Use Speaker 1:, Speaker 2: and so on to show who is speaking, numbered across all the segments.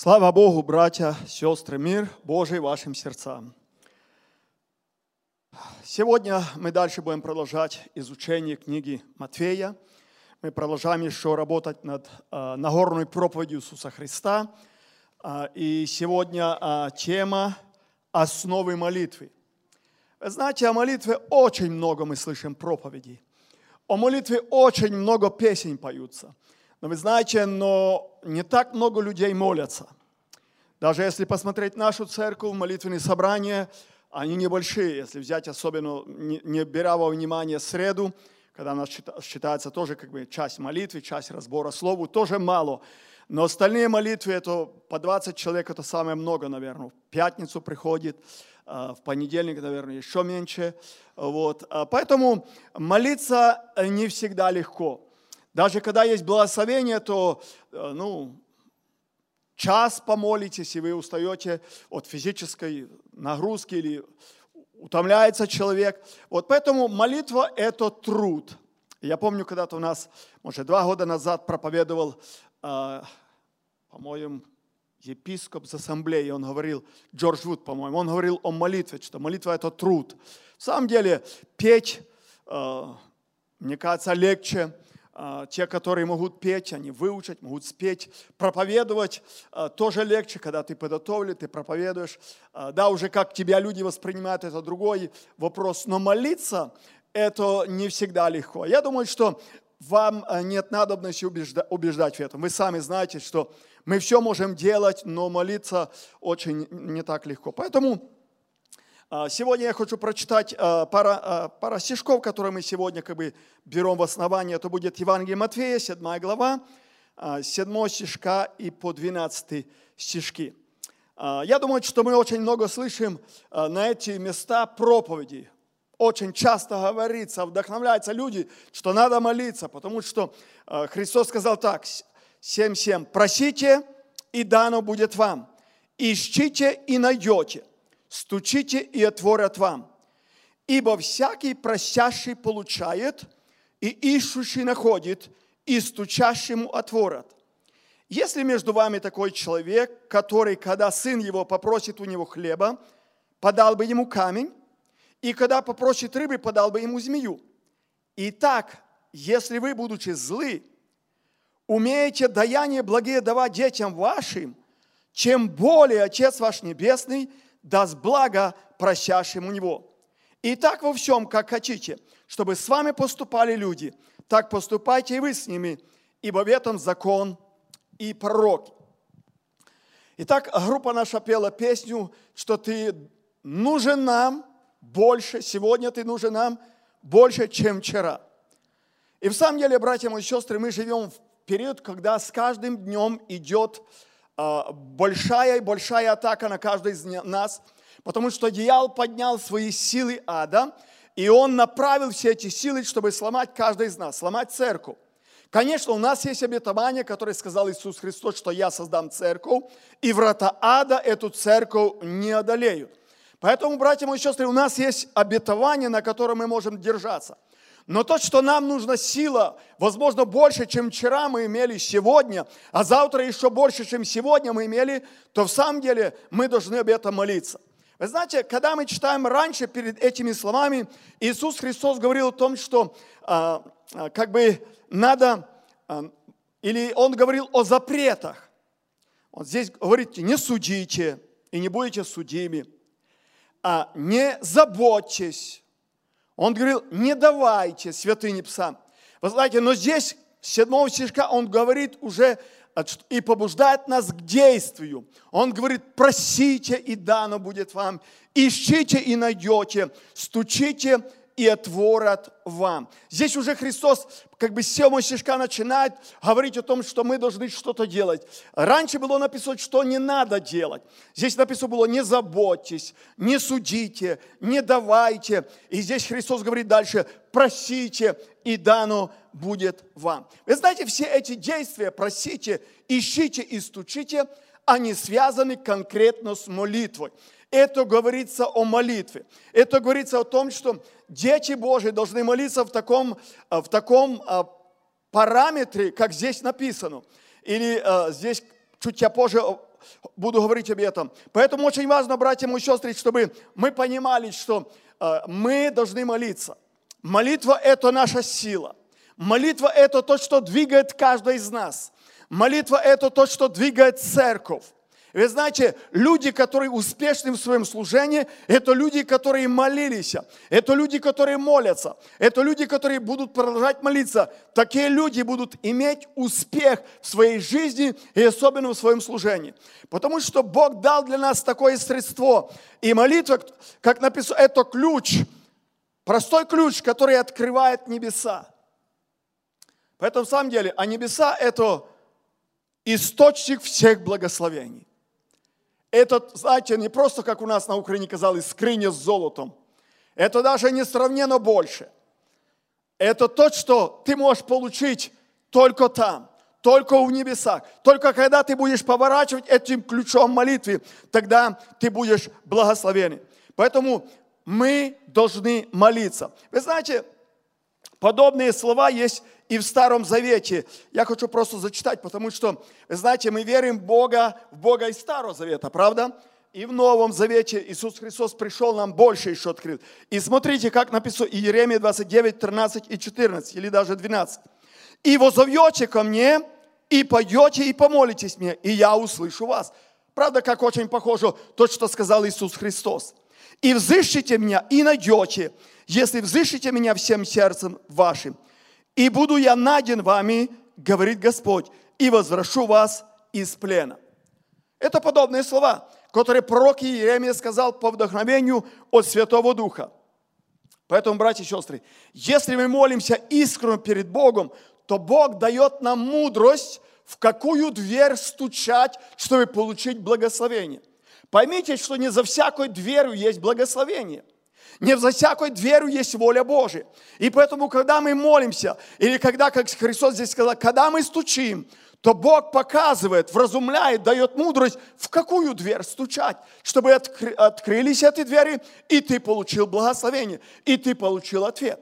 Speaker 1: Слава Богу, братья, сестры, мир Божий вашим сердцам. Сегодня мы дальше будем продолжать изучение книги Матфея. Мы продолжаем еще работать над э, Нагорной проповедью Иисуса Христа. Э, и сегодня э, тема основы молитвы. Вы знаете, о молитве очень много мы слышим проповедей. О молитве очень много песен поются – но вы знаете, но не так много людей молятся. Даже если посмотреть нашу церковь, молитвенные собрания, они небольшие. Если взять особенно, не беря во внимание среду, когда она считается тоже как бы часть молитвы, часть разбора слову, тоже мало. Но остальные молитвы, это по 20 человек, это самое много, наверное. В пятницу приходит, а, в понедельник, наверное, еще меньше. Вот. А поэтому молиться не всегда легко. Даже когда есть благословение, то, э, ну, час помолитесь, и вы устаете от физической нагрузки или утомляется человек. Вот поэтому молитва – это труд. Я помню, когда-то у нас, может, два года назад проповедовал, э, по-моему, епископ с ассамблеи, он говорил, Джордж Вуд, по-моему, он говорил о молитве, что молитва – это труд. В самом деле, петь, э, мне кажется, легче, те, которые могут петь, они выучат, могут спеть, проповедовать а, тоже легче, когда ты подготовлен, ты проповедуешь. А, да, уже как тебя люди воспринимают, это другой вопрос. Но молиться это не всегда легко. Я думаю, что вам нет надобности убеждать в этом. Вы сами знаете, что мы все можем делать, но молиться очень не так легко. Поэтому а, сегодня я хочу прочитать а, пара, а, пара стишков, которые мы сегодня как бы берем в основание. Это будет Евангелие Матфея, 7 глава, 7 стишка и по 12 стишки. Я думаю, что мы очень много слышим на эти места проповеди. Очень часто говорится, вдохновляются люди, что надо молиться, потому что Христос сказал так, 7.7, «Просите, и дано будет вам, ищите и найдете, стучите и отворят вам. Ибо всякий просящий получает, и ищущий находит, и стучащему отворят. Если между вами такой человек, который, когда сын его попросит у него хлеба, подал бы ему камень, и когда попросит рыбы, подал бы ему змею. Итак, если вы, будучи злы, умеете даяние благие давать детям вашим, чем более Отец ваш Небесный – даст благо прощавшим у него. И так во всем, как хотите, чтобы с вами поступали люди, так поступайте и вы с ними, ибо в этом закон и пророки. Итак, группа наша пела песню, что ты нужен нам больше, сегодня ты нужен нам больше, чем вчера. И в самом деле, братья мои сестры, мы живем в период, когда с каждым днем идет а, большая и большая атака на каждого из нас, потому что дьявол поднял свои силы ада, и он направил все эти силы, чтобы сломать каждого из нас, сломать церковь. Конечно, у нас есть обетование, которое сказал Иисус Христос, что я создам церковь, и врата ада эту церковь не одолеют. Поэтому, братья мои сестры, у нас есть обетование, на котором мы можем держаться – но то, что нам нужна сила, возможно, больше, чем вчера мы имели сегодня, а завтра еще больше, чем сегодня мы имели, то в самом деле мы должны об этом молиться. Вы знаете, когда мы читаем раньше перед этими словами, Иисус Христос говорил о том, что а, а, как бы надо, а, или Он говорил о запретах. Вот здесь говорите, не судите и не будете судими, а не заботьтесь он говорил, не давайте святыни псам. Вы знаете, но здесь, с 7 стишка, он говорит уже и побуждает нас к действию. Он говорит, просите, и дано будет вам. Ищите и найдете. Стучите и отворят вам. Здесь уже Христос как бы с 7 стишка начинает говорить о том, что мы должны что-то делать. Раньше было написано, что не надо делать. Здесь написано было, не заботьтесь, не судите, не давайте. И здесь Христос говорит дальше, просите, и дано будет вам. Вы знаете, все эти действия, просите, ищите и стучите, они связаны конкретно с молитвой. Это говорится о молитве. Это говорится о том, что дети Божьи должны молиться в таком, в таком а, параметре, как здесь написано. Или а, здесь чуть я позже буду говорить об этом. Поэтому очень важно, братья и сестры, чтобы мы понимали, что э, мы должны молиться. Молитва – это наша сила. Молитва – это то, что двигает каждого из нас. Молитва – это то, что двигает церковь. Вы знаете, люди, которые успешны в своем служении, это люди, которые молились, это люди, которые молятся, это люди, которые будут продолжать молиться. Такие люди будут иметь успех в своей жизни и особенно в своем служении. Потому что Бог дал для нас такое средство. И молитва, как написано, это ключ, простой ключ, который открывает небеса. Поэтому, в самом деле, а небеса – это источник всех благословений. Это, знаете, не просто, как у нас на Украине казалось, скрыня с золотом. Это даже несравненно больше. Это то, что ты можешь получить только там, только в небесах. Только когда ты будешь поворачивать этим ключом молитвы, тогда ты будешь благословен. Поэтому мы должны молиться. Вы знаете, подобные слова есть и в Старом Завете. Я хочу просто зачитать, потому что, знаете, мы верим в Бога, в Бога из Старого Завета, правда? И в Новом Завете Иисус Христос пришел, нам больше еще открыл. И смотрите, как написано Иеремия 29, 13 и 14, или даже 12. «И возовете ко мне, и пойдете, и помолитесь мне, и я услышу вас». Правда, как очень похоже то, что сказал Иисус Христос. «И взыщите меня, и найдете, если взыщите меня всем сердцем вашим» и буду я найден вами, говорит Господь, и возвращу вас из плена. Это подобные слова, которые пророк Иеремия сказал по вдохновению от Святого Духа. Поэтому, братья и сестры, если мы молимся искренне перед Богом, то Бог дает нам мудрость, в какую дверь стучать, чтобы получить благословение. Поймите, что не за всякой дверью есть благословение – не за всякой дверью есть воля Божия. И поэтому, когда мы молимся, или когда, как Христос здесь сказал, когда мы стучим, то Бог показывает, вразумляет, дает мудрость, в какую дверь стучать, чтобы откры, открылись эти двери, и ты получил благословение, и ты получил ответ.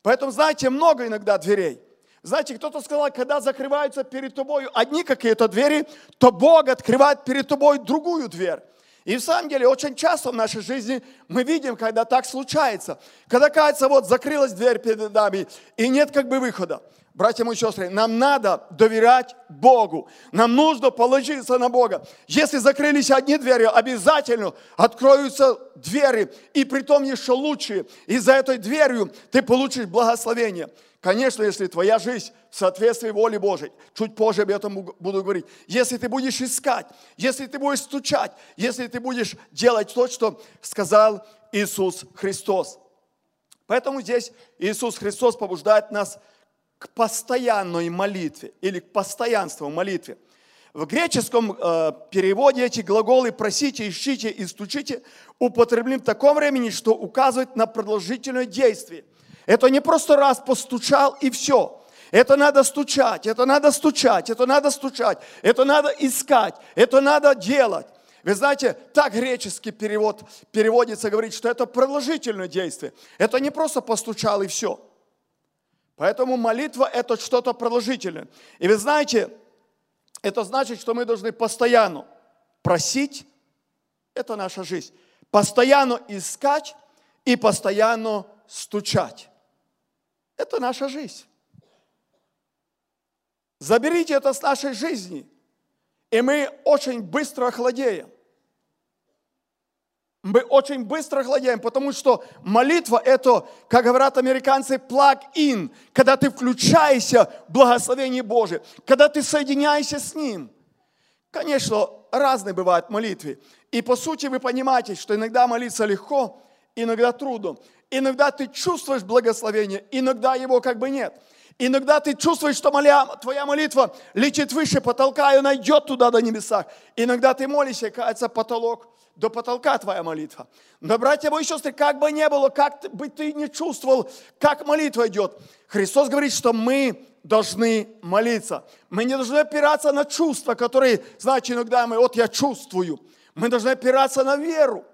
Speaker 1: Поэтому, знаете, много иногда дверей. Знаете, кто-то сказал, когда закрываются перед тобой одни какие-то двери, то Бог открывает перед тобой другую дверь. И в самом деле очень часто в нашей жизни мы видим, когда так случается. Когда, кажется, вот закрылась дверь перед нами, и нет как бы выхода. Братья мои сестры, нам надо доверять Богу. Нам нужно положиться на Бога. Если закрылись одни двери, обязательно откроются двери, и при том еще лучшие. И за этой дверью ты получишь благословение. Конечно, если твоя жизнь в соответствии воле Божией, чуть позже об этом буду говорить, если ты будешь искать, если ты будешь стучать, если ты будешь делать то, что сказал Иисус Христос. Поэтому здесь Иисус Христос побуждает нас к постоянной молитве или к постоянству молитве. В греческом э, переводе эти глаголы «просите», «ищите» и «стучите» употреблены в таком времени, что указывает на продолжительное действие – это не просто раз постучал и все. Это надо стучать, это надо стучать, это надо стучать, это надо искать, это надо делать. Вы знаете, так греческий перевод переводится, говорит, что это продолжительное действие. Это не просто постучал и все. Поэтому молитва – это что-то продолжительное. И вы знаете, это значит, что мы должны постоянно просить, это наша жизнь, постоянно искать и постоянно стучать. Это наша жизнь. Заберите это с нашей жизни, и мы очень быстро охладеем. Мы очень быстро охладеем, потому что молитва – это, как говорят американцы, plug-in, когда ты включаешься в благословение Божие, когда ты соединяешься с Ним. Конечно, разные бывают молитвы. И по сути вы понимаете, что иногда молиться легко, иногда трудно. Иногда ты чувствуешь благословение, иногда его как бы нет. Иногда ты чувствуешь, что моля, твоя молитва летит выше потолка, и она идет туда до небеса. Иногда ты молишься, и кажется, потолок, до потолка твоя молитва. Но, братья мои сестры, как бы ни было, как бы ты не чувствовал, как молитва идет, Христос говорит, что мы должны молиться. Мы не должны опираться на чувства, которые, знаете, иногда мы, вот я чувствую. Мы должны опираться на веру.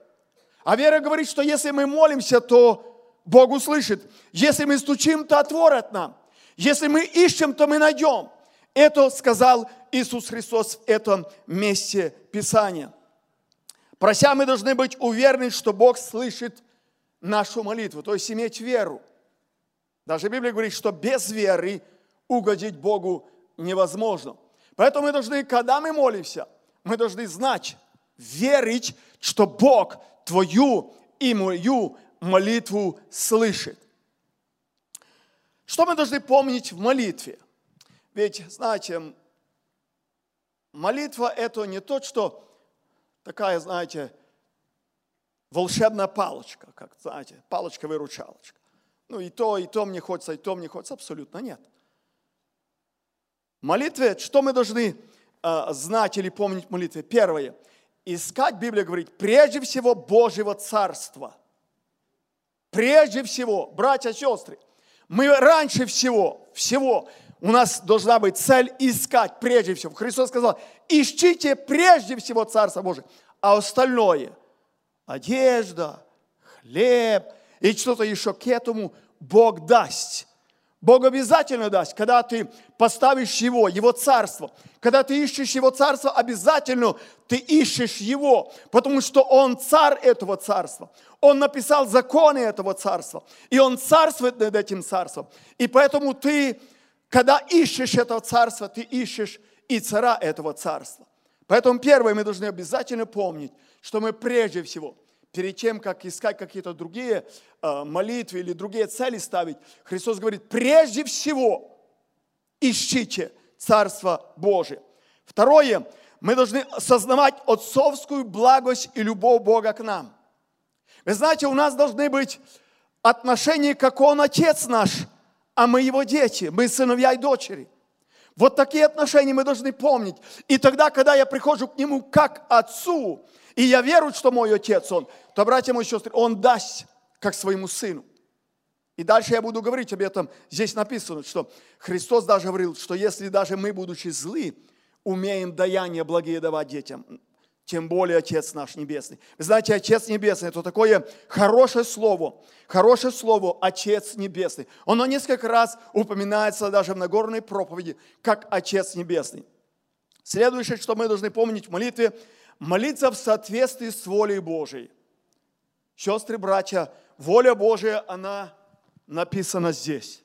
Speaker 1: А вера говорит, что если мы молимся, то Бог услышит. Если мы стучим, то отворят нам. Если мы ищем, то мы найдем. Это сказал Иисус Христос в этом месте Писания. Прося, мы должны быть уверены, что Бог слышит нашу молитву, то есть иметь веру. Даже Библия говорит, что без веры угодить Богу невозможно. Поэтому мы должны, когда мы молимся, мы должны знать, верить, что Бог твою и мою молитву слышит. Что мы должны помнить в молитве? Ведь, знаете, молитва – это не то, что такая, знаете, волшебная палочка, как, знаете, палочка-выручалочка. Ну и то, и то мне хочется, и то мне хочется. Абсолютно нет. В молитве, что мы должны э, знать или помнить в молитве? Первое. Искать, Библия говорит, прежде всего Божьего Царства. Прежде всего, братья и сестры, мы раньше всего, всего, у нас должна быть цель искать прежде всего. Христос сказал, ищите прежде всего Царство Божие, а остальное, одежда, хлеб и что-то еще к этому Бог даст. Бог обязательно даст, когда ты поставишь Его, Его Царство. Когда ты ищешь Его Царство, обязательно ты ищешь Его, потому что Он царь этого Царства. Он написал законы этого Царства, и Он царствует над этим Царством. И поэтому ты, когда ищешь этого Царства, ты ищешь и цара этого Царства. Поэтому первое, мы должны обязательно помнить, что мы прежде всего – перед тем, как искать какие-то другие э, молитвы или другие цели ставить, Христос говорит, прежде всего ищите Царство Божие. Второе, мы должны осознавать отцовскую благость и любовь Бога к нам. Вы знаете, у нас должны быть отношения, как Он Отец наш, а мы Его дети, мы сыновья и дочери. Вот такие отношения мы должны помнить. И тогда, когда я прихожу к Нему как Отцу, и я верую, что мой Отец Он, то, братья мои сестры, Он даст, как своему Сыну. И дальше я буду говорить об этом. Здесь написано, что Христос даже говорил, что если даже мы, будучи злы, умеем даяние благие давать детям, тем более Отец наш Небесный. Вы знаете, Отец Небесный – это такое хорошее слово, хорошее слово «Отец Небесный». Оно несколько раз упоминается даже в Нагорной проповеди, как Отец Небесный. Следующее, что мы должны помнить в молитве – молиться в соответствии с волей Божией. Сестры, братья, воля Божия, она написана здесь.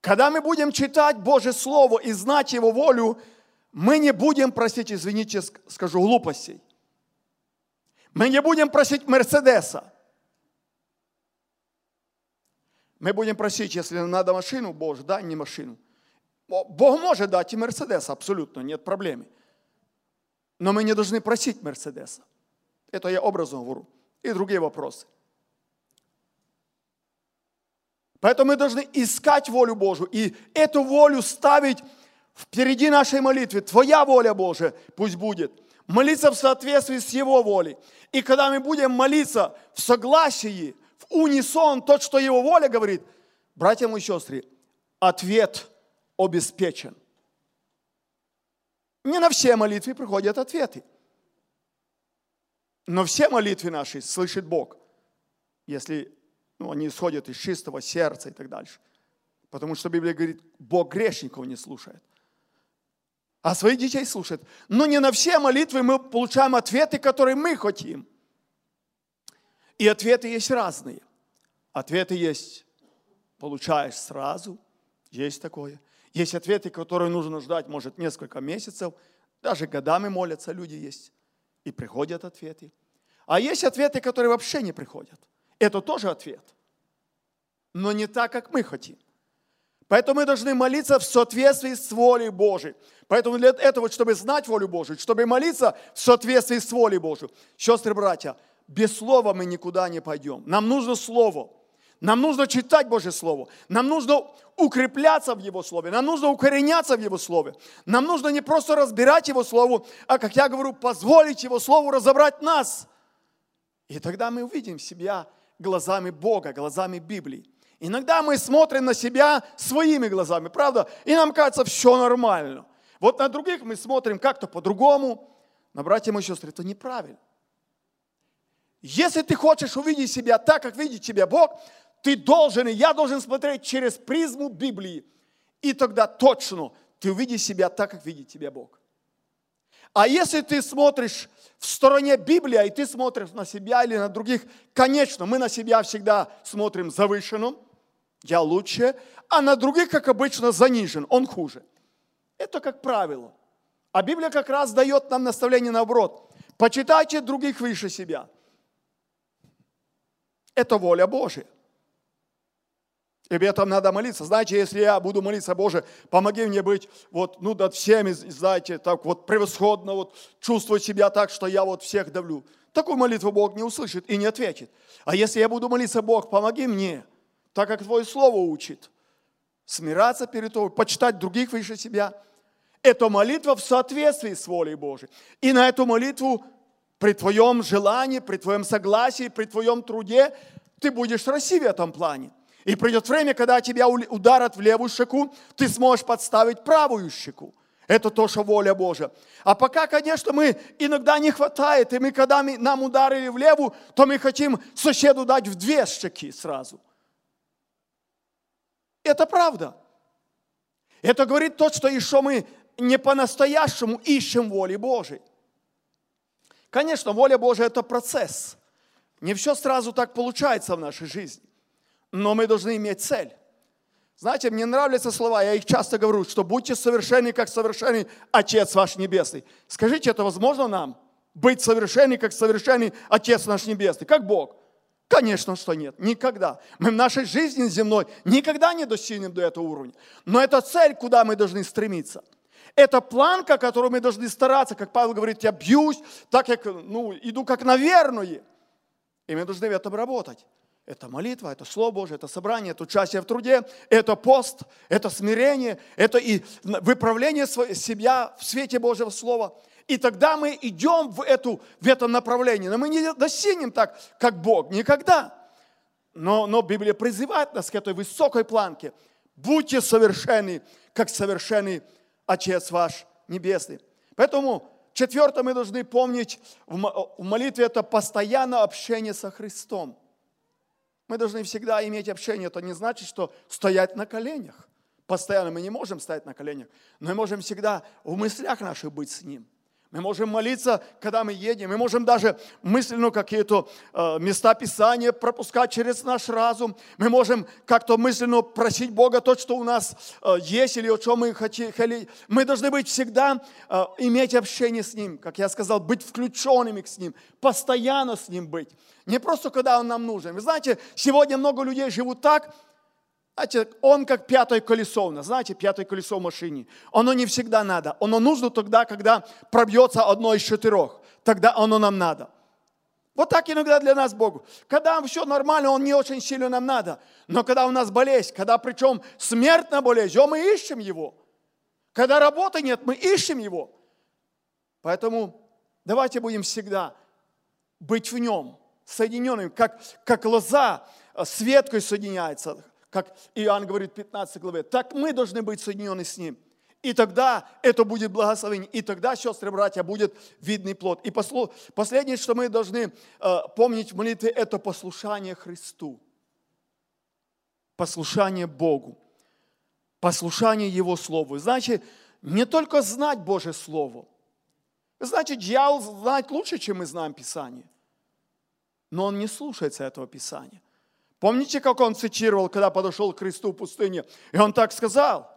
Speaker 1: Когда мы будем читать Божье Слово и знать Его волю, мы не будем просить, извините, скажу, глупостей. Мы не будем просить Мерседеса. Мы будем просить, если надо машину, Боже, дай мне машину – Бог может дать и Мерседес, абсолютно, нет проблем. Но мы не должны просить Мерседеса. Это я образно говорю. И другие вопросы. Поэтому мы должны искать волю Божию и эту волю ставить впереди нашей молитвы. Твоя воля Божия пусть будет. Молиться в соответствии с Его волей. И когда мы будем молиться в согласии, в унисон, то, что Его воля говорит, братья и сестры, ответ – обеспечен. Не на все молитвы приходят ответы. Но все молитвы наши слышит Бог, если ну, они исходят из чистого сердца и так дальше. Потому что Библия говорит, Бог грешников не слушает. А своих детей слушает. Но не на все молитвы мы получаем ответы, которые мы хотим. И ответы есть разные. Ответы есть, получаешь сразу, есть такое. Есть ответы, которые нужно ждать, может, несколько месяцев, даже годами молятся люди есть, и приходят ответы. А есть ответы, которые вообще не приходят. Это тоже ответ, но не так, как мы хотим. Поэтому мы должны молиться в соответствии с волей Божией. Поэтому для этого, чтобы знать волю Божию, чтобы молиться в соответствии с волей Божией, сестры братья, без слова мы никуда не пойдем. Нам нужно слово. Нам нужно читать Божье Слово. Нам нужно укрепляться в Его Слове. Нам нужно укореняться в Его Слове. Нам нужно не просто разбирать Его Слово, а, как я говорю, позволить Его Слову разобрать нас. И тогда мы увидим себя глазами Бога, глазами Библии. Иногда мы смотрим на себя своими глазами, правда? И нам кажется, все нормально. Вот на других мы смотрим как-то по-другому. Но, братья и сестры, это неправильно. Если ты хочешь увидеть себя так, как видит тебя Бог, ты должен, и я должен смотреть через призму Библии И тогда точно ты увидишь себя так, как видит тебя Бог. А если ты смотришь в стороне Библии, и ты смотришь на себя или на других, конечно, мы на себя всегда смотрим завышенно, я лучше, а на других, как обычно, занижен, он хуже. Это как правило. А Библия как раз дает нам наставление наоборот. Почитайте других выше себя. Это воля Божия. Об этом надо молиться. Знаете, если я буду молиться, Боже, помоги мне быть вот, ну, над всеми, знаете, так вот превосходно, вот чувствовать себя так, что я вот всех давлю. Такую молитву Бог не услышит и не ответит. А если я буду молиться, Бог, помоги мне, так как Твое Слово учит, смираться перед Тобой, почитать других выше себя. Это молитва в соответствии с волей Божией. И на эту молитву при Твоем желании, при Твоем согласии, при Твоем труде ты будешь расти в этом плане. И придет время, когда тебя ударят в левую щеку, ты сможешь подставить правую щеку. Это тоже воля Божья. А пока, конечно, мы иногда не хватает, и мы, когда мы, нам ударили в левую, то мы хотим соседу дать в две щеки сразу. Это правда. Это говорит то, что еще мы не по-настоящему ищем воли Божьей. Конечно, воля Божья – это процесс. Не все сразу так получается в нашей жизни но мы должны иметь цель. Знаете, мне нравятся слова, я их часто говорю, что будьте совершенны, как совершенный Отец ваш Небесный. Скажите, это возможно нам? Быть совершенны, как совершенный Отец наш Небесный, как Бог? Конечно, что нет, никогда. Мы в нашей жизни земной никогда не достигнем до этого уровня. Но это цель, куда мы должны стремиться. Это планка, которую мы должны стараться, как Павел говорит, я бьюсь, так как, ну, иду как на верную. И мы должны в этом работать. Это молитва, это Слово Божье, это собрание, это участие в труде, это пост, это смирение, это и выправление себя в свете Божьего Слова. И тогда мы идем в, эту, в это направление. Но мы не достигнем так, как Бог, никогда. Но, но Библия призывает нас к этой высокой планке. Будьте совершенны, как совершенный Отец ваш Небесный. Поэтому четвертое мы должны помнить в молитве это постоянное общение со Христом. Мы должны всегда иметь общение. Это не значит, что стоять на коленях. Постоянно мы не можем стоять на коленях, но мы можем всегда в мыслях наших быть с Ним. Мы можем молиться, когда мы едем. Мы можем даже мысленно какие-то э, места Писания пропускать через наш разум. Мы можем как-то мысленно просить Бога то, что у нас э, есть или о чем мы хотели. Мы должны быть всегда, э, иметь общение с Ним. Как я сказал, быть включенными с Ним. Постоянно с Ним быть. Не просто, когда Он нам нужен. Вы знаете, сегодня много людей живут так, знаете, он как пятое колесо у нас, знаете, пятое колесо в машине. Оно не всегда надо. Оно нужно тогда, когда пробьется одно из четырех. Тогда оно нам надо. Вот так иногда для нас Богу. Когда все нормально, Он не очень сильно нам надо. Но когда у нас болезнь, когда причем смертная болезнь, мы ищем Его. Когда работы нет, мы ищем Его. Поэтому давайте будем всегда быть в Нем, соединенными, как, как лоза с веткой соединяется, как Иоанн говорит в 15 главе, так мы должны быть соединены с Ним. И тогда это будет благословение. И тогда, сестры, братья, будет видный плод. И послу... последнее, что мы должны э, помнить в молитве, это послушание Христу. Послушание Богу. Послушание Его Слову. Значит, не только знать Божье Слово. Значит, дьявол знает лучше, чем мы знаем Писание. Но он не слушается этого Писания. Помните, как он цитировал, когда подошел к Христу в пустыне? И он так сказал.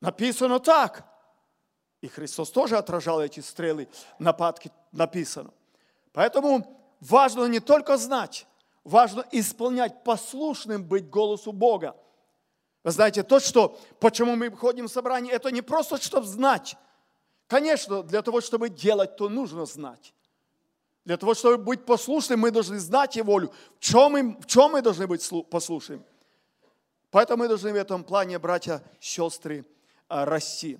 Speaker 1: Написано так. И Христос тоже отражал эти стрелы, нападки, написано. Поэтому важно не только знать, важно исполнять, послушным быть голосу Бога. Вы знаете, то, что, почему мы ходим в собрание, это не просто, чтобы знать. Конечно, для того, чтобы делать, то нужно знать. Для того, чтобы быть послушным, мы должны знать Его волю. В чем мы, в чем мы должны быть послушными? Поэтому мы должны в этом плане, братья, сестры, а, расти.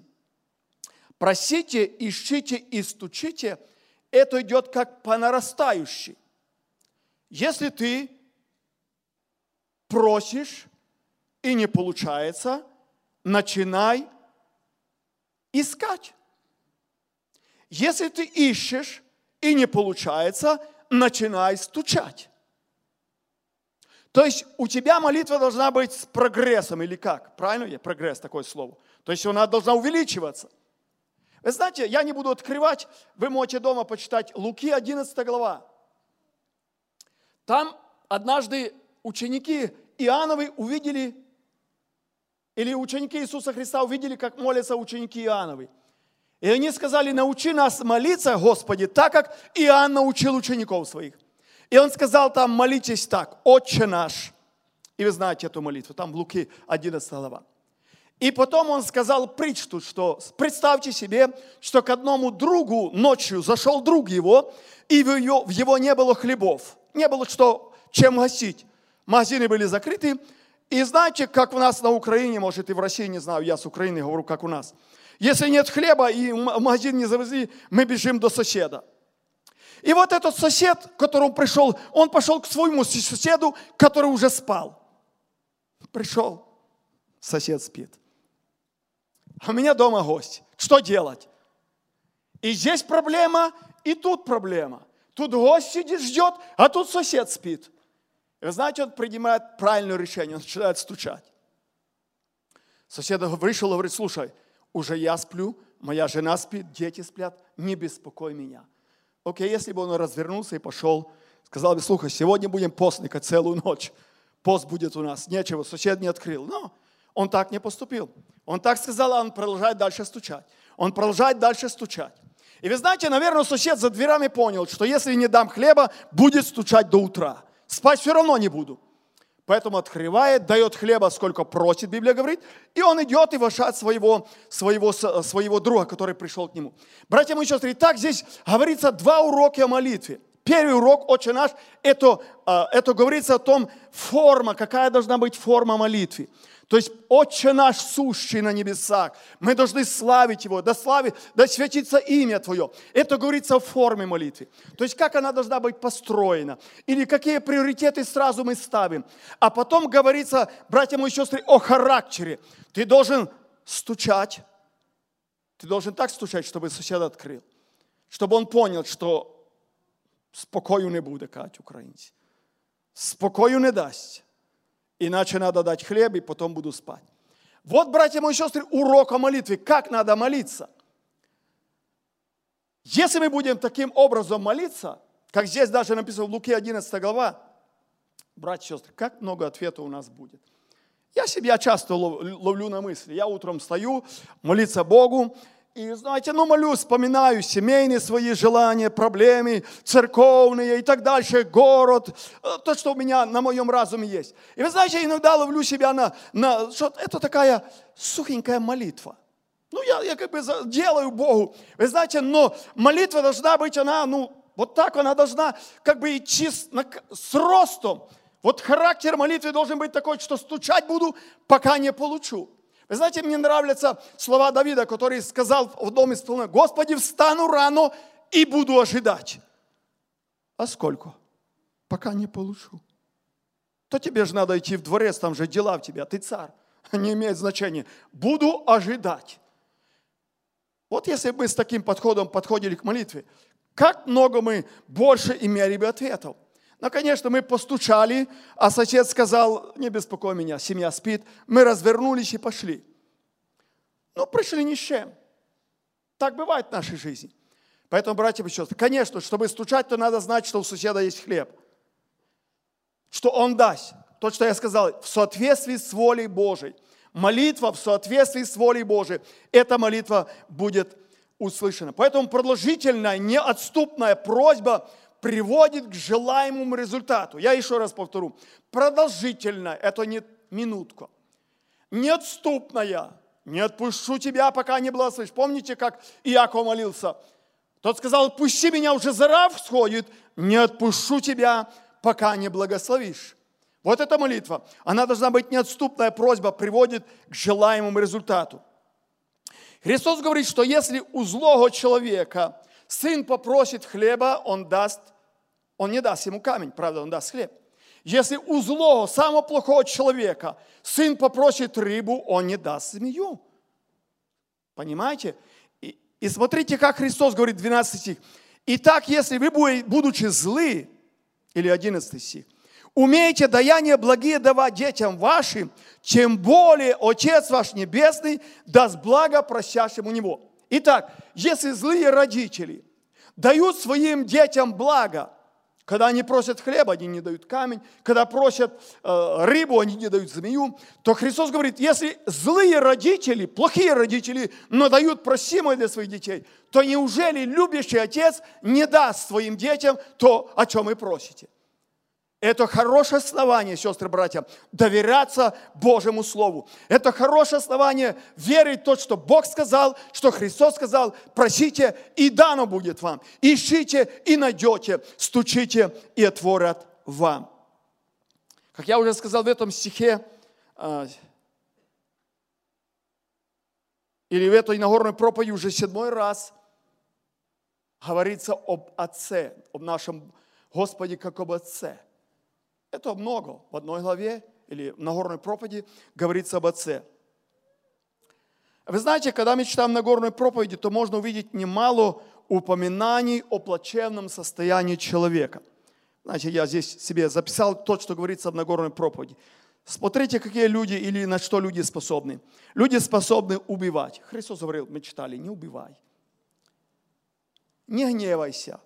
Speaker 1: Просите, ищите и стучите. Это идет как по нарастающей. Если ты просишь и не получается, начинай искать. Если ты ищешь и не получается, начинай стучать. То есть у тебя молитва должна быть с прогрессом или как? Правильно? Я прогресс такое слово. То есть она должна увеличиваться. Вы знаете, я не буду открывать, вы можете дома почитать Луки 11 глава. Там однажды ученики Иоанновы увидели, или ученики Иисуса Христа увидели, как молятся ученики Иоанновы. И они сказали, научи нас молиться, Господи, так как Иоанн научил учеников своих. И он сказал там, молитесь так, Отче наш. И вы знаете эту молитву, там в Луки 11 глава. И потом он сказал притчу, что представьте себе, что к одному другу ночью зашел друг его, и в его, в его не было хлебов, не было что, чем гасить. Магазины были закрыты. И знаете, как у нас на Украине, может и в России, не знаю, я с Украины говорю, как у нас. Если нет хлеба и магазин не завезли, мы бежим до соседа. И вот этот сосед, к которому пришел, он пошел к своему соседу, который уже спал. Пришел, сосед спит. А у меня дома гость. Что делать? И здесь проблема, и тут проблема. Тут гость сидит, ждет, а тут сосед спит. И вы знаете, он принимает правильное решение, он начинает стучать. Сосед вышел и говорит, слушай, уже я сплю, моя жена спит, дети сплят, не беспокой меня. Окей, если бы он развернулся и пошел, сказал бы, слушай, сегодня будем постникать целую ночь. Пост будет у нас, нечего, сосед не открыл. Но он так не поступил. Он так сказал, а он продолжает дальше стучать. Он продолжает дальше стучать. И вы знаете, наверное, сосед за дверями понял, что если не дам хлеба, будет стучать до утра. Спать все равно не буду. Поэтому открывает, дает хлеба, сколько просит, Библия говорит, и он идет и вошат своего, своего, своего друга, который пришел к нему. Братья мои сестры, так здесь говорится два урока о молитве. Первый урок, Отче наш, это, а, это говорится о том, форма, какая должна быть форма молитвы. То есть, Отче наш, сущий на небесах, мы должны славить Его, да славить, да святится имя Твое. Это говорится в форме молитвы. То есть, как она должна быть построена, или какие приоритеты сразу мы ставим. А потом говорится, братья мои сестры, о характере. Ты должен стучать, ты должен так стучать, чтобы сосед открыл. Чтобы он понял, что спокою не буде, кажуть українці. Спокою не дасть. Иначе надо дать хлеб, и потом буду спать. Вот, братья мои сестры, урок о молитве. Как надо молиться? Если мы будем таким образом молиться, как здесь даже написано в Луке 11 глава, братья и сестры, как много ответов у нас будет. Я себя часто ловлю на мысли. Я утром встаю, молиться Богу, и знаете, ну молюсь, вспоминаю семейные свои желания, проблемы, церковные и так дальше, город, то, что у меня на моем разуме есть. И вы знаете, иногда ловлю себя на, на что это такая сухенькая молитва. Ну, я, я как бы делаю Богу. Вы знаете, но молитва должна быть, она, ну, вот так она должна как бы идти с, на, с ростом. Вот характер молитвы должен быть такой, что стучать буду, пока не получу. Вы знаете, мне нравятся слова Давида, который сказал в доме столна, Господи, встану рано и буду ожидать. А сколько? Пока не получу. То тебе же надо идти в дворец, там же дела у тебя, ты царь. Не имеет значения. Буду ожидать. Вот если бы мы с таким подходом подходили к молитве, как много мы больше имели бы ответов. Ну, конечно, мы постучали, а сосед сказал, не беспокой меня, семья спит. Мы развернулись и пошли. Ну, пришли ни с чем. Так бывает в нашей жизни. Поэтому, братья и сестры, конечно, чтобы стучать, то надо знать, что у соседа есть хлеб. Что он даст. То, что я сказал, в соответствии с волей Божией. Молитва в соответствии с волей Божией. Эта молитва будет услышана. Поэтому продолжительная, неотступная просьба – приводит к желаемому результату. Я еще раз повторю. Продолжительно, это не минутка. Неотступная. Не отпущу тебя, пока не благословишь. Помните, как Иаков молился? Тот сказал, пусти меня, уже зара всходит. Не отпущу тебя, пока не благословишь. Вот эта молитва. Она должна быть неотступная просьба, приводит к желаемому результату. Христос говорит, что если у злого человека сын попросит хлеба, он даст он не даст ему камень, правда, он даст хлеб. Если у злого, самого плохого человека сын попросит рыбу, он не даст змею. Понимаете? И, и смотрите, как Христос говорит, 12 стих. Итак, если вы, будучи злы, или 11 стих, Умеете даяние благие давать детям вашим, тем более Отец ваш Небесный даст благо просящему Него. Итак, если злые родители дают своим детям благо, когда они просят хлеба, они не дают камень. Когда просят э, рыбу, они не дают змею. То Христос говорит, если злые родители, плохие родители, но дают просимое для своих детей, то неужели любящий отец не даст своим детям то, о чем вы просите? Это хорошее основание, сестры братья, доверяться Божьему Слову. Это хорошее основание верить в то, что Бог сказал, что Христос сказал. Просите, и дано будет вам. Ищите, и найдете. Стучите, и отворят вам. Как я уже сказал в этом стихе, а, или в этой Нагорной проповеди уже седьмой раз говорится об Отце, об нашем Господе как об Отце – это много. В одной главе или в Нагорной проповеди говорится об Отце. Вы знаете, когда мы читаем Нагорную проповеди, то можно увидеть немало упоминаний о плачевном состоянии человека. Знаете, я здесь себе записал то, что говорится в Нагорной проповеди. Смотрите, какие люди или на что люди способны. Люди способны убивать. Христос говорил, мы читали, не убивай. Не гневайся.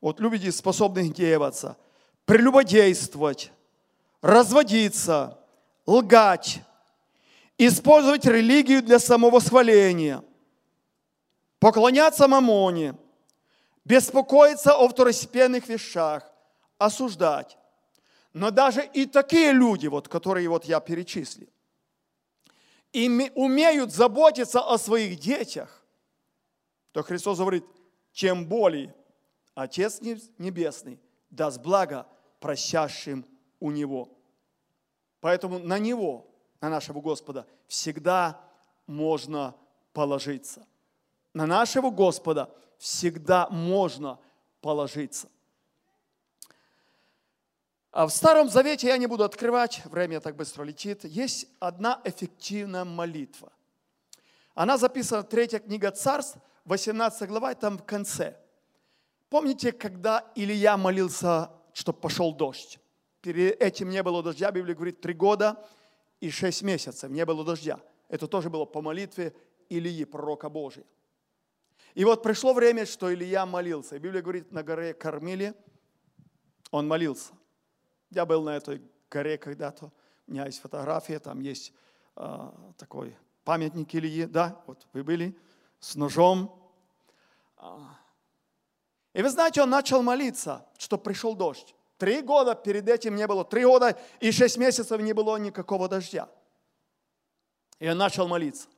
Speaker 1: Вот люди способны гневаться – прелюбодействовать, разводиться, лгать, использовать религию для самовосхваления, поклоняться мамоне, беспокоиться о второстепенных вещах, осуждать. Но даже и такие люди, вот, которые вот я перечислил, и умеют заботиться о своих детях, то Христос говорит, чем более Отец Небесный даст благо просящим у Него. Поэтому на Него, на нашего Господа, всегда можно положиться. На нашего Господа всегда можно положиться. А в Старом Завете я не буду открывать, время так быстро летит. Есть одна эффективная молитва. Она записана в третья книга Царств, 18 глава, там в конце. Помните, когда Илья молился чтобы пошел дождь. Перед этим не было дождя, Библия говорит, три года и шесть месяцев не было дождя. Это тоже было по молитве Илии, пророка Божия. И вот пришло время, что Илья молился. И Библия говорит, на горе Кормили он молился. Я был на этой горе когда-то. У меня есть фотография, там есть э, такой памятник Ильи. Да, вот вы были с ножом. И вы знаете, он начал молиться, что пришел дождь. Три года перед этим не было, три года и шесть месяцев не было никакого дождя. И он начал молиться.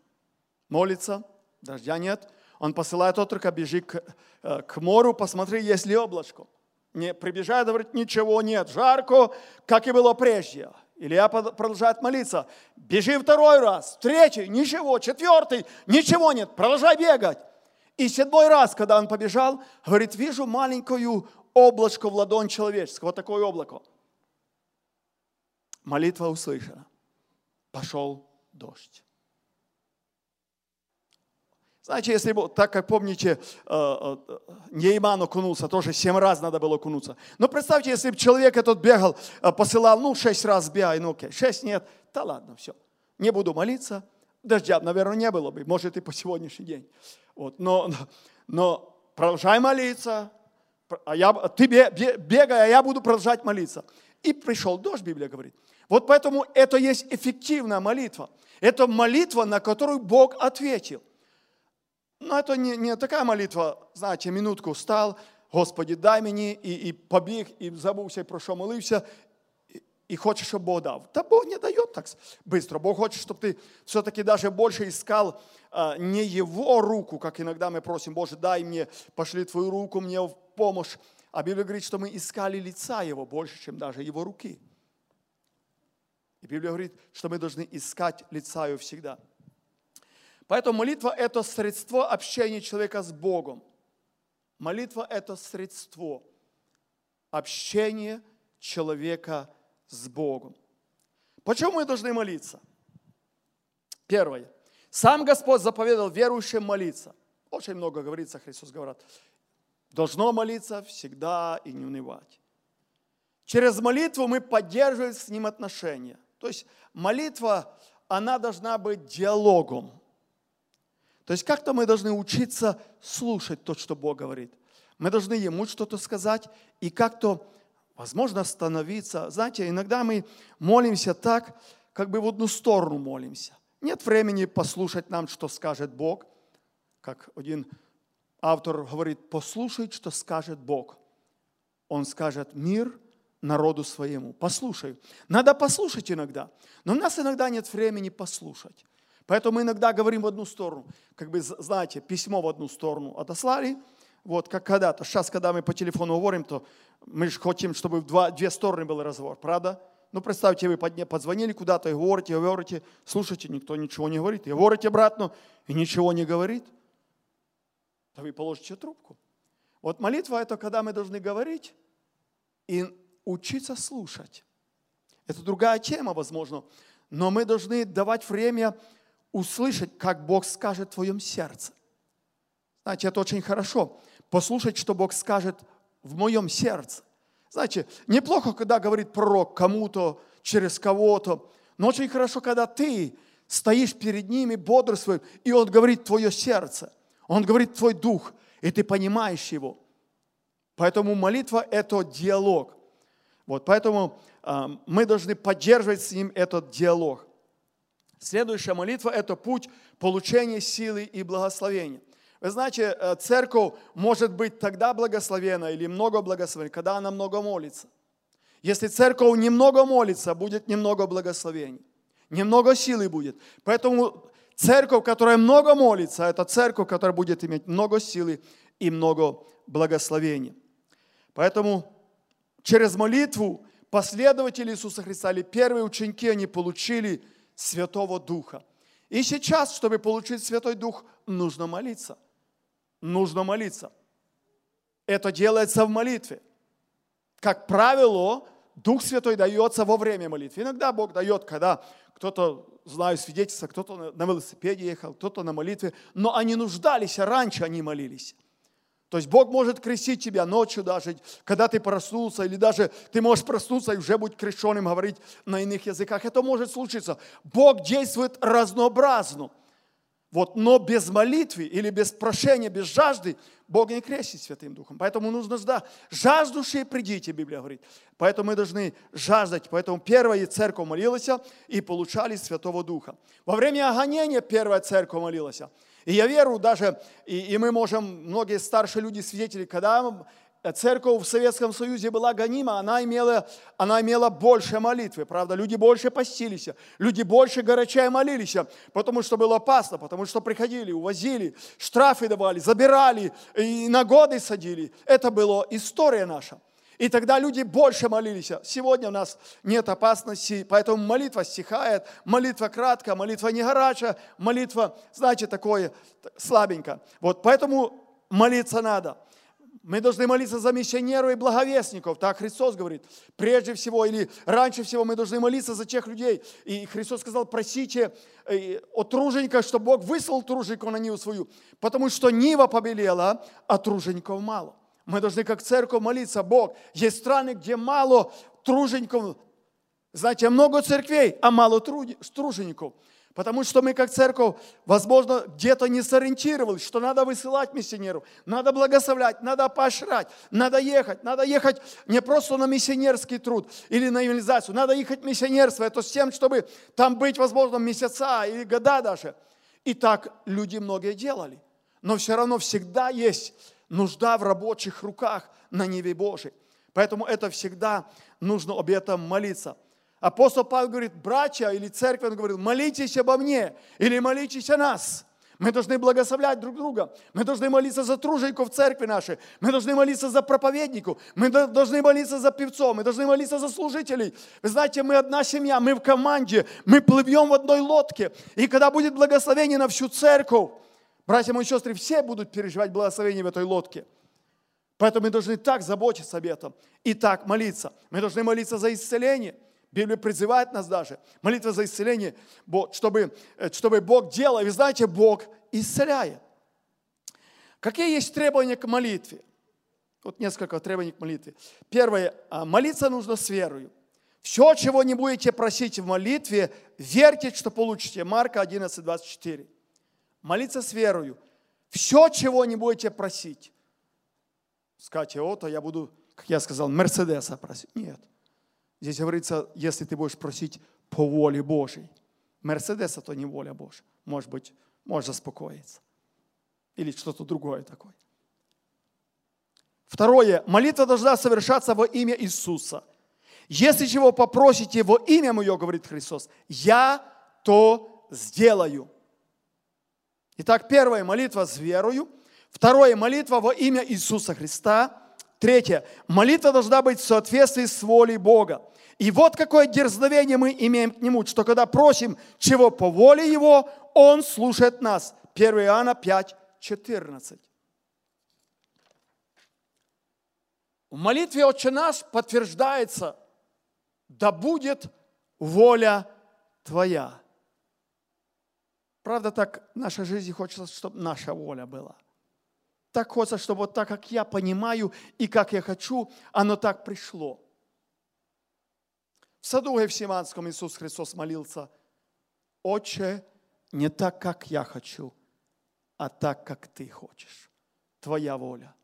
Speaker 1: Молится, дождя нет. Он посылает отрока, бежи к, э, к морю, посмотри, есть ли облачко. Не прибежает, говорит, ничего нет, жарко, как и было прежде. Илья продолжает молиться. Бежи второй раз, третий, ничего, четвертый, ничего нет, продолжай бегать. И седьмой раз, когда он побежал, говорит, вижу маленькую облачко в ладонь человеческого, вот такое облако. Молитва услышана. Пошел дождь. Знаете, если бы, так как помните, э, э, Нейман окунулся, тоже семь раз надо было окунуться. Но представьте, если бы человек этот бегал, э, посылал, ну, шесть раз бегай, ну, окей, шесть нет, да ладно, все. Не буду молиться, дождя, наверное, не было бы, может, и по сегодняшний день. Вот, но, но продолжай молиться, а я, ты бегай, а я буду продолжать молиться. И пришел дождь, Библия говорит. Вот поэтому это есть эффективная молитва. Это молитва, на которую Бог ответил. Но это не, не такая молитва, знаете, минутку встал, Господи, дай мне, и, и побіг, і забувся, і про що молився, и хочешь, чтобы Бог дал. Да Бог не дает так быстро. Бог хочет, чтобы ты все-таки даже больше искал а, не Его руку, как иногда мы просим, Боже, дай мне, пошли Твою руку мне в помощь. А Библия говорит, что мы искали лица Его больше, чем даже Его руки. И Библия говорит, что мы должны искать лица Его всегда. Поэтому молитва – это средство общения человека с Богом. Молитва – это средство общения человека с Богом. Почему мы должны молиться? Первое. Сам Господь заповедал верующим молиться. Очень много говорится, Христос говорит, должно молиться всегда и не унывать. Через молитву мы поддерживаем с Ним отношения. То есть молитва, она должна быть диалогом. То есть как-то мы должны учиться слушать то, что Бог говорит. Мы должны Ему что-то сказать и как-то, возможно, остановиться. Знаете, иногда мы молимся так, как бы в одну сторону молимся. Нет времени послушать нам, что скажет Бог. Как один автор говорит, послушай, что скажет Бог. Он скажет мир народу своему. Послушай. Надо послушать иногда. Но у нас иногда нет времени послушать. Поэтому мы иногда говорим в одну сторону. Как бы, знаете, письмо в одну сторону отослали, вот как когда-то. Сейчас, когда мы по телефону говорим, то мы же хотим, чтобы в два, две стороны был разговор, правда? Ну, представьте, вы позвонили куда-то и говорите, говорите, слушайте, никто ничего не говорит. И говорите обратно, и ничего не говорит. Да вы положите трубку. Вот молитва – это когда мы должны говорить и учиться слушать. Это другая тема, возможно, но мы должны давать время услышать, как Бог скажет в твоем сердце. Знаете, это очень хорошо. Послушать, что Бог скажет в моем сердце. Знаете, неплохо, когда говорит пророк кому-то, через кого-то, но очень хорошо, когда ты стоишь перед ними, бодрствуешь, и он говорит твое сердце, он говорит твой дух, и ты понимаешь его. Поэтому молитва – это диалог. Вот, поэтому э, мы должны поддерживать с ним этот диалог. Следующая молитва – это путь получения силы и благословения. Вы знаете, э, церковь может быть тогда благословена или много благословена, когда она много молится. Если церковь немного молится, будет немного благословений. Немного силы будет. Поэтому церковь, которая много молится, это церковь, которая будет иметь много силы и много благословений. Поэтому через молитву последователи Иисуса Христа или первые ученики, они получили Святого Духа. И сейчас, чтобы получить Святой Дух, нужно молиться – нужно молиться. Это делается в молитве. Как правило, Дух Святой дается во время молитвы. Иногда Бог дает, когда кто-то, знаю свидетельство, кто-то на велосипеде ехал, кто-то на молитве, но они нуждались, а раньше они молились. То есть Бог может крестить тебя ночью даже, когда ты проснулся, или даже ты можешь проснуться и уже быть крещенным, говорить на иных языках. Это может случиться. Бог действует разнообразно. Вот, но без молитвы или без прошения, без жажды Бог не крестит Святым Духом. Поэтому нужно ждать. Жаждущие придите, Библия говорит. Поэтому мы должны жаждать. Поэтому первая церковь молилась и получали Святого Духа. Во время огонения первая церковь молилась. И я верю даже, и, и мы можем, многие старшие люди свидетели, когда церковь в Советском Союзе была гонима, она имела, она имела больше молитвы, правда, люди больше постились, люди больше горячая молились, потому что было опасно, потому что приходили, увозили, штрафы давали, забирали, и на годы садили. Это была история наша. И тогда люди больше молились. Сегодня у нас нет опасности, поэтому молитва стихает, молитва краткая, молитва не горячая, молитва, знаете, такое слабенько. Вот поэтому молиться надо. Мы должны молиться за миссионеров и благовестников. Так Христос говорит. Прежде всего или раньше всего мы должны молиться за тех людей. И Христос сказал, просите э, от труженика, чтобы Бог выслал тружеников на ниву свою. Потому что нива побелела, а тружеников мало. Мы должны как церковь молиться, Бог. Есть страны, где мало тружеников. Знаете, много церквей, а мало тружеников. Потому что мы как церковь, возможно, где-то не сориентировались, что надо высылать миссионеров, надо благословлять, надо поощрять, надо ехать, надо ехать не просто на миссионерский труд или на евангелизацию, надо ехать миссионерство, это с тем, чтобы там быть, возможно, месяца или года даже. И так люди многие делали. Но все равно всегда есть нужда в рабочих руках на Неве Божией. Поэтому это всегда нужно об этом молиться – Апостол Павел говорит, братья или церковь, он говорил, молитесь обо мне или молитесь о нас. Мы должны благословлять друг друга. Мы должны молиться за тружеников церкви нашей. Мы должны молиться за проповедников. Мы должны молиться за певцов. Мы должны молиться за служителей. Вы знаете, мы одна семья, мы в команде, мы плывем в одной лодке. И когда будет благословение на всю церковь, братья мои сестры, все будут переживать благословение в этой лодке. Поэтому мы должны так заботиться об этом и так молиться. Мы должны молиться за исцеление – Библия призывает нас даже, молитва за исцеление, чтобы, э, чтобы Бог делал. Вы знаете, Бог исцеляет. Какие есть требования к молитве? Вот несколько требований к молитве. Первое. а, Молиться нужно с верою. Все, чего не будете просить в молитве, верьте, что получите. Марка 11, 24. Молиться с верою. Все, чего не будете просить. Скажите, о, то я буду, как я сказал, Мерседеса просить. Нет. Здесь говорится, если ты будешь просить по воле Божьей. Мерседеса то не воля Божья. Может быть, можешь заспокоиться. Или что-то другое такое. Второе. Молитва должна совершаться во имя Иисуса. Если чего попросите во имя Мое, говорит Христос, я то сделаю. Итак, первая молитва с верою. Второе, молитва во имя Иисуса Христа. Третье, молитва должна быть в соответствии с волей Бога. И вот какое дерзновение мы имеем к Нему, что когда просим чего по воле Его, Он слушает нас. 1 Иоанна 5, 14. В молитве «Отче наш» подтверждается, да будет воля Твоя. Правда, так в нашей жизни хочется, чтобы наша воля была. Так хочется, чтобы вот так, как я понимаю и как я хочу, оно так пришло. В саду Гефсиманском Иисус Христос молился, «Отче, не так, как я хочу, а так, как ты хочешь. Твоя воля».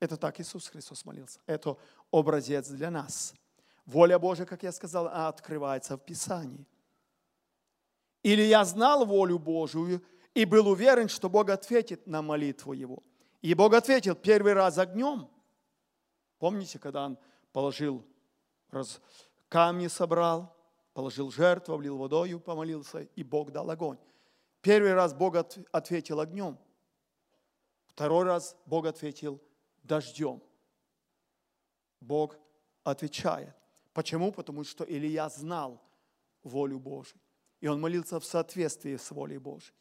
Speaker 1: Это так Иисус Христос молился. Это образец для нас. Воля Божья, как я сказал, открывается в Писании. Или я знал волю Божию и был уверен, что Бог ответит на молитву его. И Бог ответил первый раз огнем. Помните, когда он положил, раз, камни собрал, положил жертву, влил водою, помолился, и Бог дал огонь. Первый раз Бог ответил огнем. Второй раз Бог ответил дождем. Бог отвечает. Почему? Потому что Илья знал волю Божию. И он молился в соответствии с волей Божьей.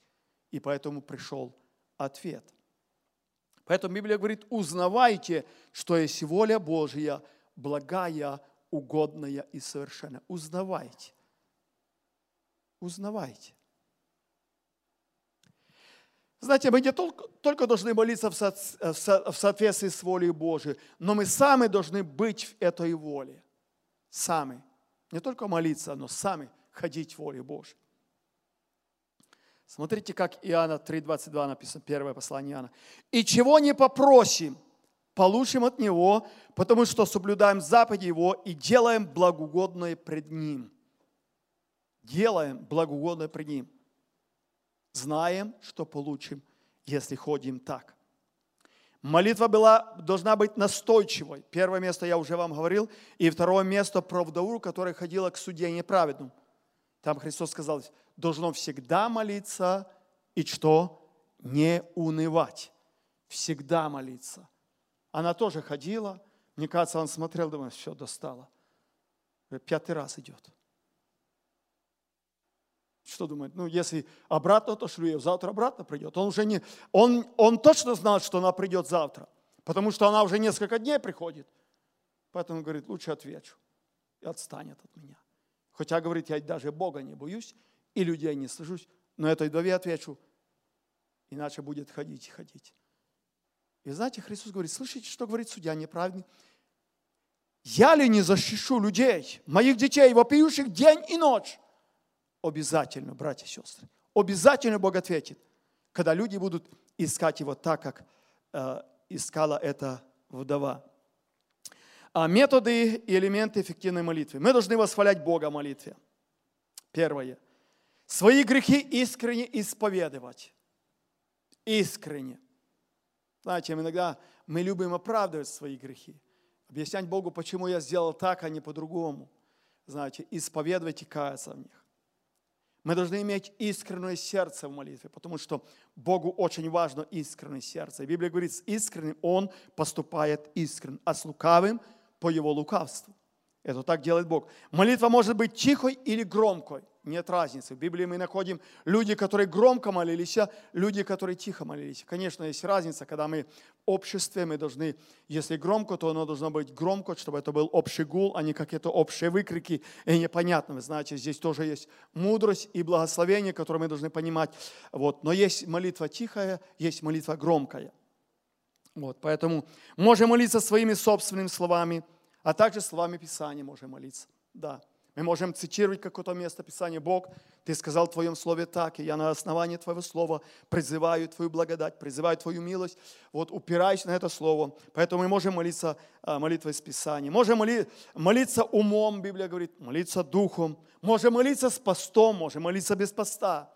Speaker 1: И поэтому пришел ответ. Поэтому Библия говорит, узнавайте, что есть воля Божья, благая, угодная и совершенная. Узнавайте. Узнавайте. Знаете, мы не только, должны молиться в, со, в соответствии с волей Божией, но мы сами должны быть в этой воле. Сами. Не только молиться, но сами – ходить в воле Божьей. Смотрите, как Иоанна 3,22 написано, первое послание Иоанна. «И чего не попросим, получим от Него, потому что соблюдаем заповеди Его и делаем благоугодное пред Ним». Делаем благоугодное пред Ним. Знаем, что получим, если ходим так. Молитва была, должна быть настойчивой. Первое место я уже вам говорил. И второе место про вдову, которая ходила к судье неправедному. Там Христос сказал, должно всегда молиться и что? Не унывать. Всегда молиться. Она тоже ходила. Мне кажется, он смотрел, думаю, все, достало. Пятый раз идет. Что думает? Ну, если обратно, то шлю ее, завтра обратно придет. Он уже не, он, он точно знал, что она придет завтра, потому что она уже несколько дней приходит. Поэтому говорит, лучше отвечу и отстанет от меня. Хотя, говорит, я даже Бога не боюсь и людей не стыжусь, но этой вдове отвечу, иначе будет ходить и ходить. И знаете, Христос говорит, слышите, что говорит судья неправедный? Я ли не защищу людей, моих детей, вопиющих день и ночь? Обязательно, братья и сестры, обязательно Бог ответит, когда люди будут искать Его так, как э, искала эта вдова. А методы и элементы эффективной молитвы. Мы должны восхвалять Бога в молитве. Первое. Свои грехи искренне исповедовать. Искренне. Знаете, иногда мы любим оправдывать свои грехи. Объяснять Богу, почему я сделал так, а не по-другому. Знаете, исповедовать и каяться в них. Мы должны иметь искреннее сердце в молитве, потому что Богу очень важно искреннее сердце. Библия говорит, с искренним Он поступает искренне, а с лукавым – по его лукавству. Это так делает Бог. Молитва может быть тихой или громкой. Нет разницы. В Библии мы находим люди, которые громко молились, а люди, которые тихо молились. Конечно, есть разница, когда мы в обществе, мы должны, если громко, то оно должно быть громко, чтобы это был общий гул, а не какие-то общие выкрики и непонятно. Вы знаете, здесь тоже есть мудрость и благословение, которые мы должны понимать. Вот. Но есть молитва тихая, есть молитва громкая. Вот, поэтому можем молиться своими собственными словами, а также словами Писания можем молиться. Да. Мы можем цитировать какое-то место Писания. Бог, Ты сказал в Твоем Слове так, и я на основании Твоего Слова призываю Твою благодать, призываю Твою милость. Вот упираюсь на это Слово. Поэтому мы можем молиться а, молитвой из Писания. Можем моли, молиться умом, Библия говорит, молиться духом. Можем молиться с постом, можем молиться без поста.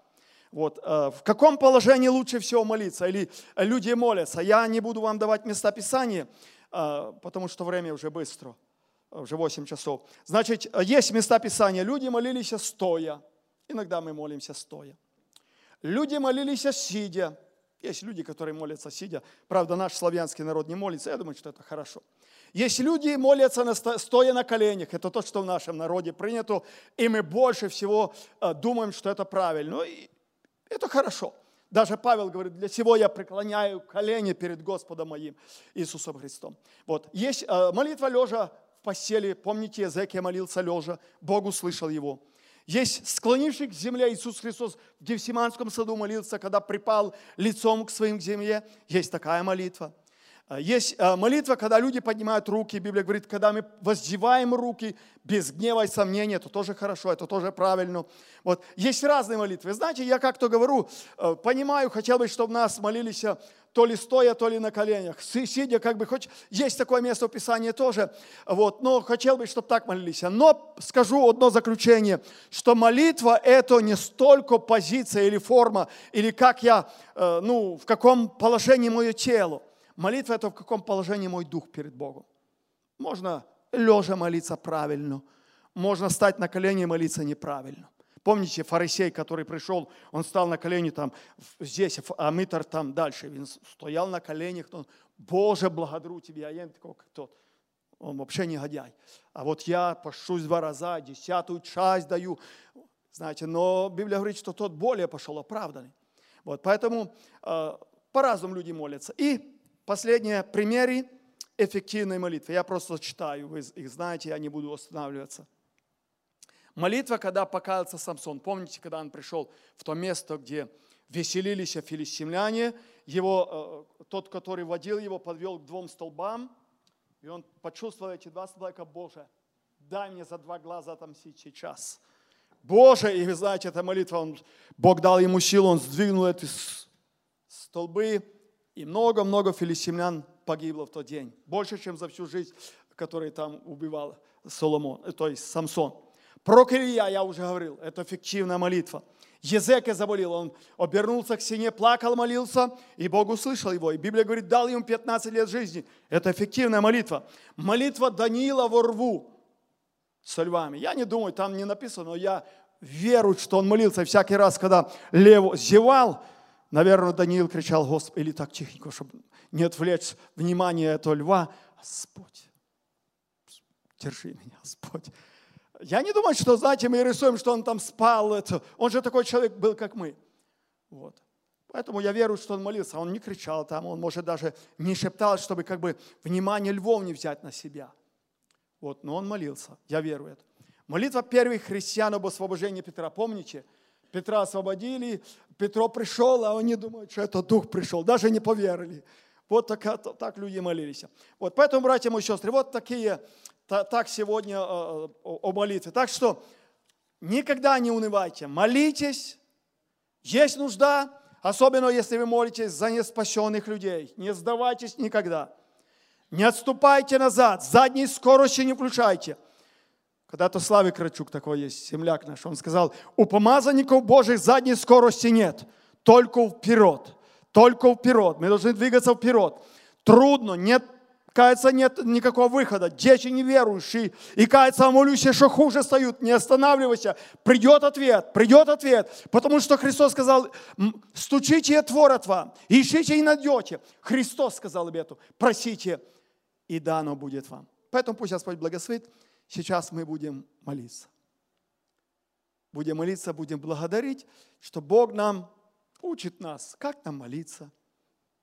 Speaker 1: Вот. А, в каком положении лучше всего молиться? Или люди молятся? Я не буду вам давать места Писания, а, потому что время уже быстро – уже 8 часов. Значит, есть места Писания. Люди молились стоя. Иногда мы молимся стоя. Люди молились сидя. Есть люди, которые молятся сидя. Правда, наш славянский народ не молится. Я думаю, что это хорошо. Есть люди, молятся на, стоя на коленях. Это то, что в нашем народе принято. И мы больше всего э, думаем, что это правильно. И это хорошо. Даже Павел говорит, для чего я преклоняю колени перед Господом моим Иисусом Христом. Вот. Есть э, молитва лежа постели, помните, Езекия молился лежа, Бог услышал его. Есть склонивший к земле Иисус Христос в Гефсиманском саду молился, когда припал лицом к своим земле. Есть такая молитва – есть а, молитва, когда люди поднимают руки. Библия говорит, когда мы воздеваем руки без гнева и сомнения, это тоже хорошо, это тоже правильно. Вот. Есть разные молитвы. Знаете, я как-то говорю, э, понимаю, хотел бы, чтобы нас молились то ли стоя, то ли на коленях. Сидя, как бы, хоть есть такое место в Писании тоже, вот, но хотел бы, чтобы так молились. Но скажу одно заключение, что молитва – это не столько позиция или форма, или как я, ну, в каком положении мое тело. Молитва – это в каком положении мой дух перед Богом. Можно лежа молиться правильно, можно стать на колени и молиться неправильно. Помните, фарисей, который пришел, он стал на колени там, здесь, а Митр там дальше. Он стоял на коленях, он, Боже, благодарю тебя, а я такой, как тот. Он вообще негодяй. А вот я пошусь два раза, десятую часть даю. Знаете, но Библия говорит, что тот более пошел оправданный. Вот, поэтому э, по-разному люди молятся. И Последние примеры эффективной молитвы. Я просто читаю, вы их знаете, я не буду останавливаться. Молитва, когда покаялся Самсон. Помните, когда он пришел в то место, где веселились филистимляне, его, э, тот, который водил его, подвел к двум столбам, и он почувствовал эти два столба, Боже, дай мне за два глаза отомстить сейчас. Боже, и вы знаете, эта молитва, он, Бог дал ему силу, он сдвинул эти столбы, и много-много филистимлян погибло в тот день. Больше, чем за всю жизнь, которую там убивал Соломон, э, то есть Самсон. Про я уже говорил, это фиктивная молитва. Езеке заболел, он обернулся к стене, плакал, молился, и Бог услышал его. И Библия говорит, дал ему 15 лет жизни. Это эффективная молитва. Молитва Даниила во рву со львами. Я не думаю, там не написано, но я верую, что он молился. И всякий раз, когда лев зевал, Наверное, Даниил кричал, Господи, или так тихенько, чтобы не отвлечь внимание этого льва. Господь, держи меня, Господь. Я не думаю, что, знаете, мы рисуем, что он там спал. Это. Он же такой человек был, как мы. Вот. Поэтому я верую, что он молился. Он не кричал там, он, может, даже не шептал, чтобы как бы внимание львов не взять на себя. Вот, но он молился. Я верую это. Молитва первых христиан об освобождении Петра. Помните? Петра освободили, Петро пришел, а они думают, что это дух пришел, даже не поверили. Вот так, так люди молились. Вот, поэтому, братья мои сестры, вот такие, так сегодня о, о молитве. Так что никогда не унывайте, молитесь, есть нужда, особенно если вы молитесь за неспасенных людей. Не сдавайтесь никогда. Не отступайте назад, задней скорости не включайте – когда-то Славик Крачук такой есть, земляк наш, он сказал, у помазанников Божьих задней скорости нет, только вперед, только вперед. Мы должны двигаться вперед. Трудно, нет, кажется, нет никакого выхода. Дети неверующие, и кажется, молющие, что хуже стают. Не останавливайся, придет ответ, придет ответ. Потому что Христос сказал, стучите и отворят вам, ищите и найдете. Христос сказал об этом, просите, и дано будет вам. Поэтому пусть Господь благословит. Сейчас мы будем молиться. Будем молиться, будем благодарить, что Бог нам учит нас, как нам молиться,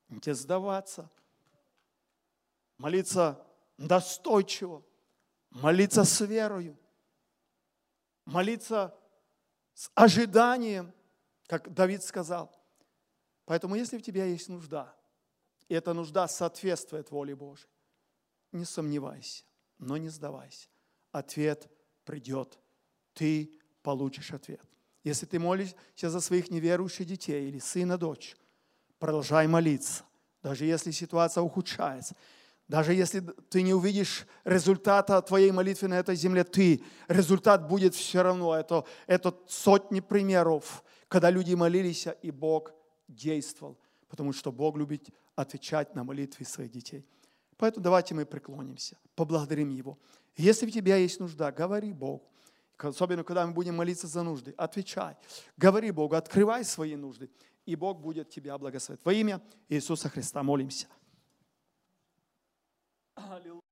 Speaker 1: не сдаваться, молиться достойчиво, молиться с верою, молиться с ожиданием, как Давид сказал. Поэтому, если у тебя есть нужда, и эта нужда соответствует воле Божьей, не сомневайся, но не сдавайся. Ответ придет. Ты получишь ответ. Если ты молишься за своих неверующих детей или сына, дочь, продолжай молиться. Даже если ситуация ухудшается, даже если ты не увидишь результата твоей молитвы на этой земле, ты, результат будет все равно. Это, это сотни примеров, когда люди молились, и Бог действовал, потому что Бог любит отвечать на молитвы своих детей. Поэтому давайте мы преклонимся, поблагодарим Его. Если у тебя есть нужда, говори Богу. Особенно, когда мы будем молиться за нужды, отвечай. Говори Богу, открывай свои нужды, и Бог будет тебя благословить. Во имя Иисуса Христа молимся. Аллилуйя.